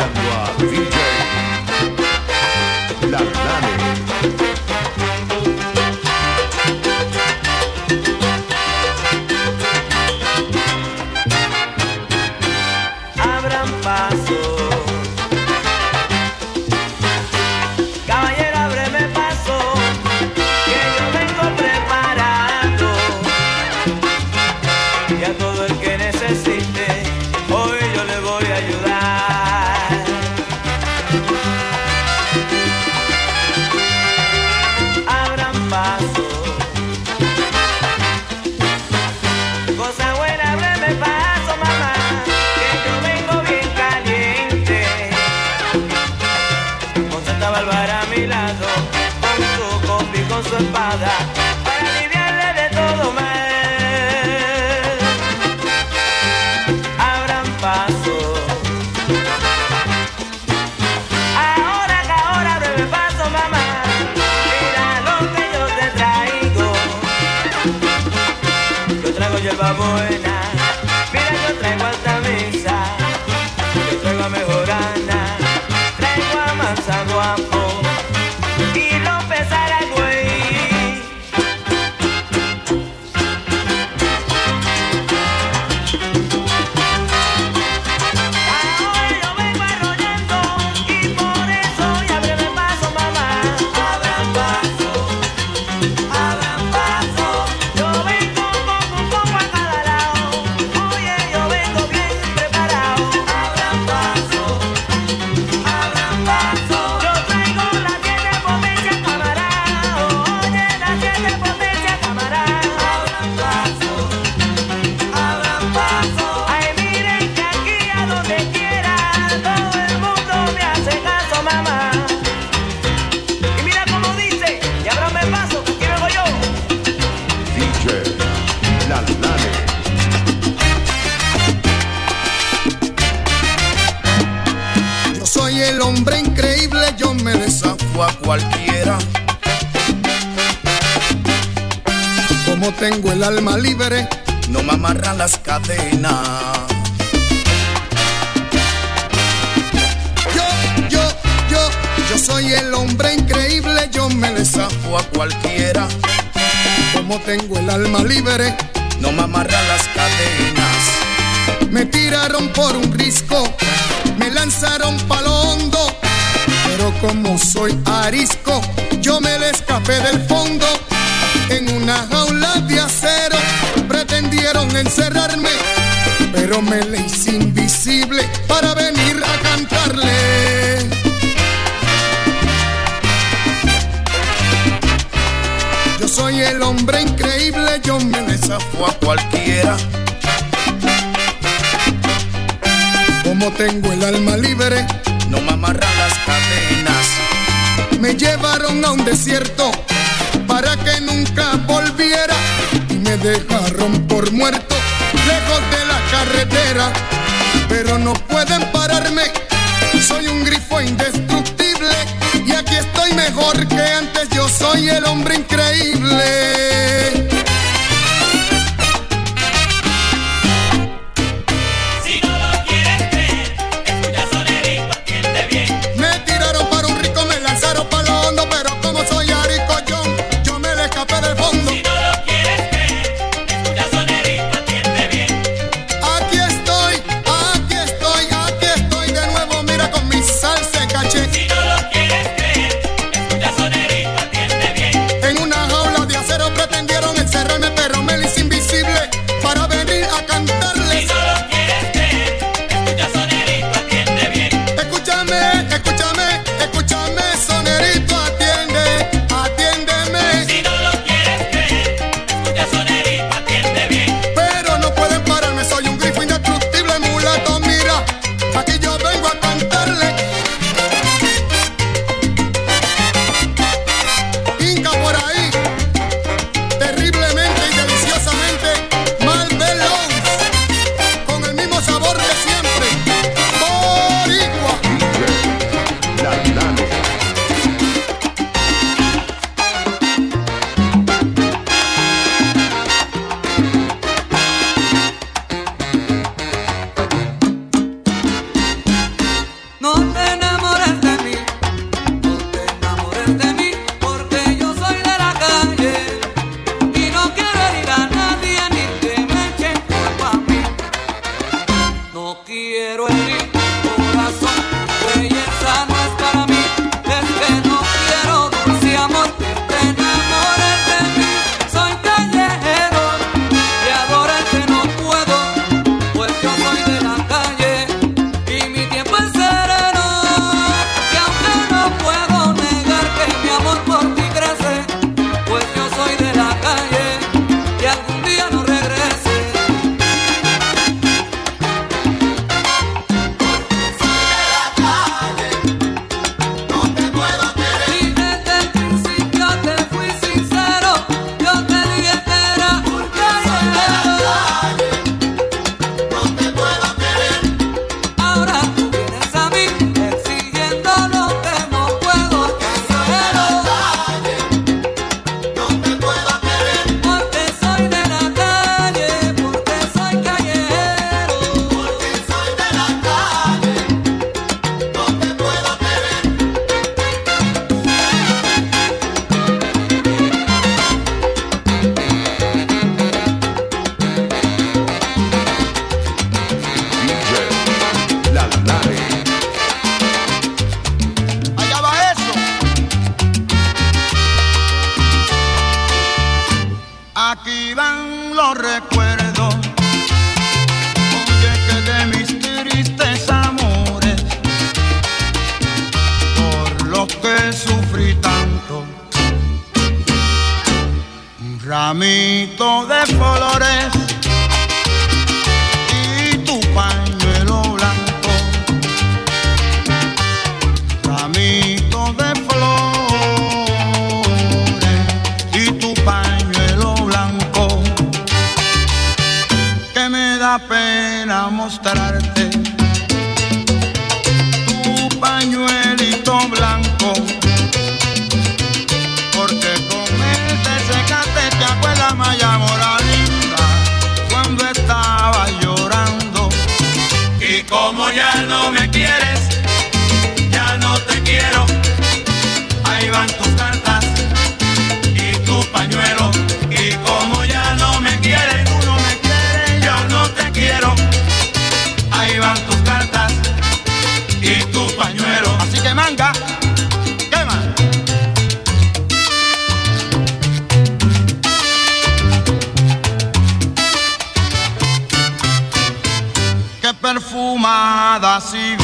la gloire. su espada para aliviarle de todo mal. Abran paso. Ahora que ahora breve paso, mamá. Mira lo que yo te traigo. Yo traigo yo el baboy. Tengo el alma libre, no me amarran las cadenas. Yo, yo, yo, yo soy el hombre increíble, yo me desafo a cualquiera. Como tengo el alma libre, no me amarran las cadenas. Me tiraron por un risco, me lanzaron palo hondo, pero como soy arisco, yo me le escapé del fondo en una jaula de acero pretendieron encerrarme, pero me le hice invisible para venir a cantarle. Yo soy el hombre increíble, yo me desafo a cualquiera. Como tengo el alma libre, no me amarran las cadenas. Me llevaron a un desierto para que nunca volviera y me dejaron por muerto lejos de la carretera. Pero no pueden pararme, soy un grifo indestructible y aquí estoy mejor que antes, yo soy el hombre increíble. ramito de colores nada sirve.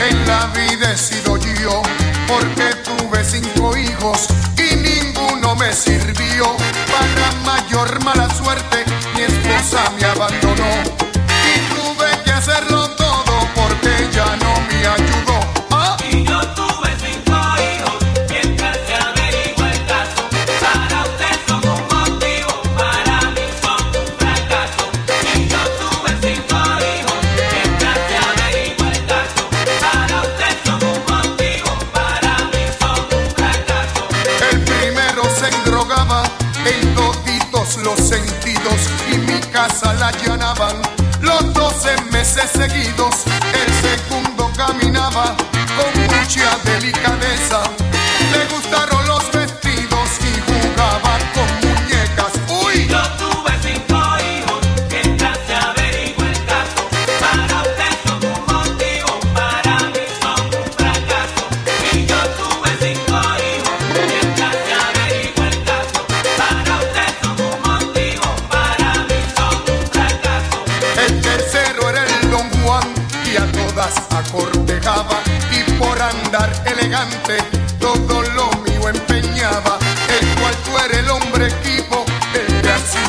en la vida he sido yo, porque tuve cinco hijos y ninguno me sirvió. Para mayor mala suerte, mi esposa me abandonó y tuve que hacerlo todo porque ya no me ayudó. sentidos y mi casa la llenaban los 12 meses seguidos. El segundo caminaba con mucha delicadeza.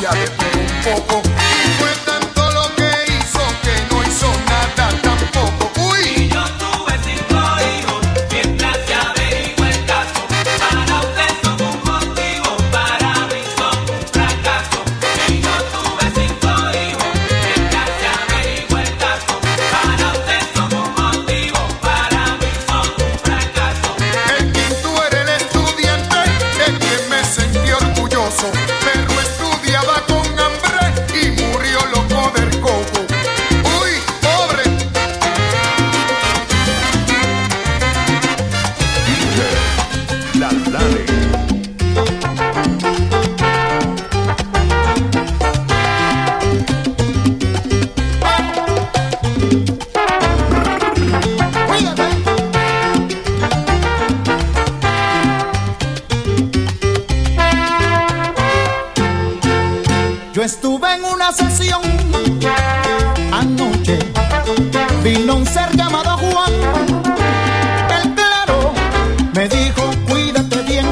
ya de poco estuve en una sesión anoche, vino un ser llamado Juan. El claro me dijo, cuídate bien,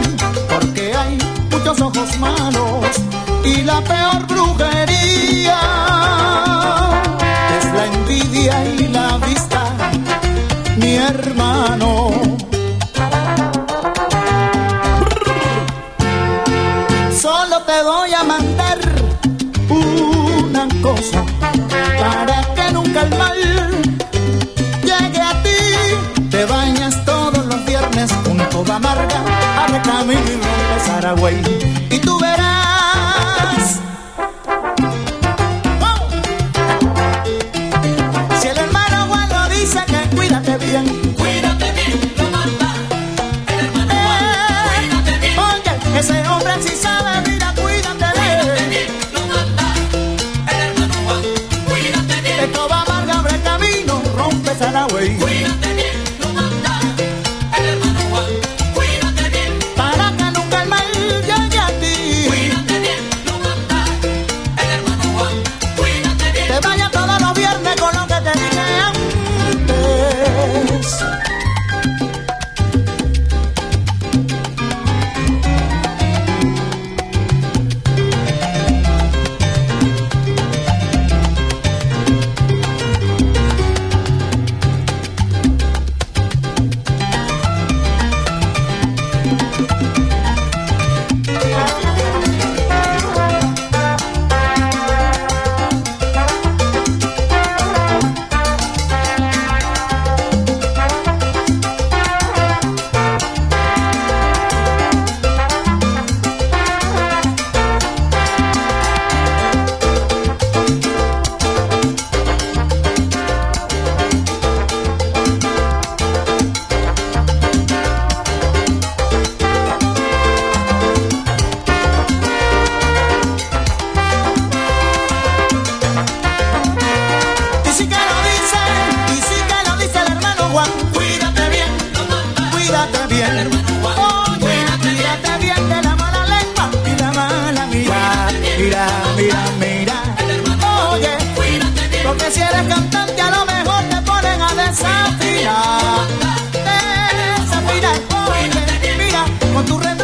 porque hay muchos ojos malos y la peor brujería es la envidia y la vista, mi hermano. para que nunca el mal llegue a ti. Te bañas todos los viernes junto a Marga, abre camino a Saragüey y tú verás tu reto.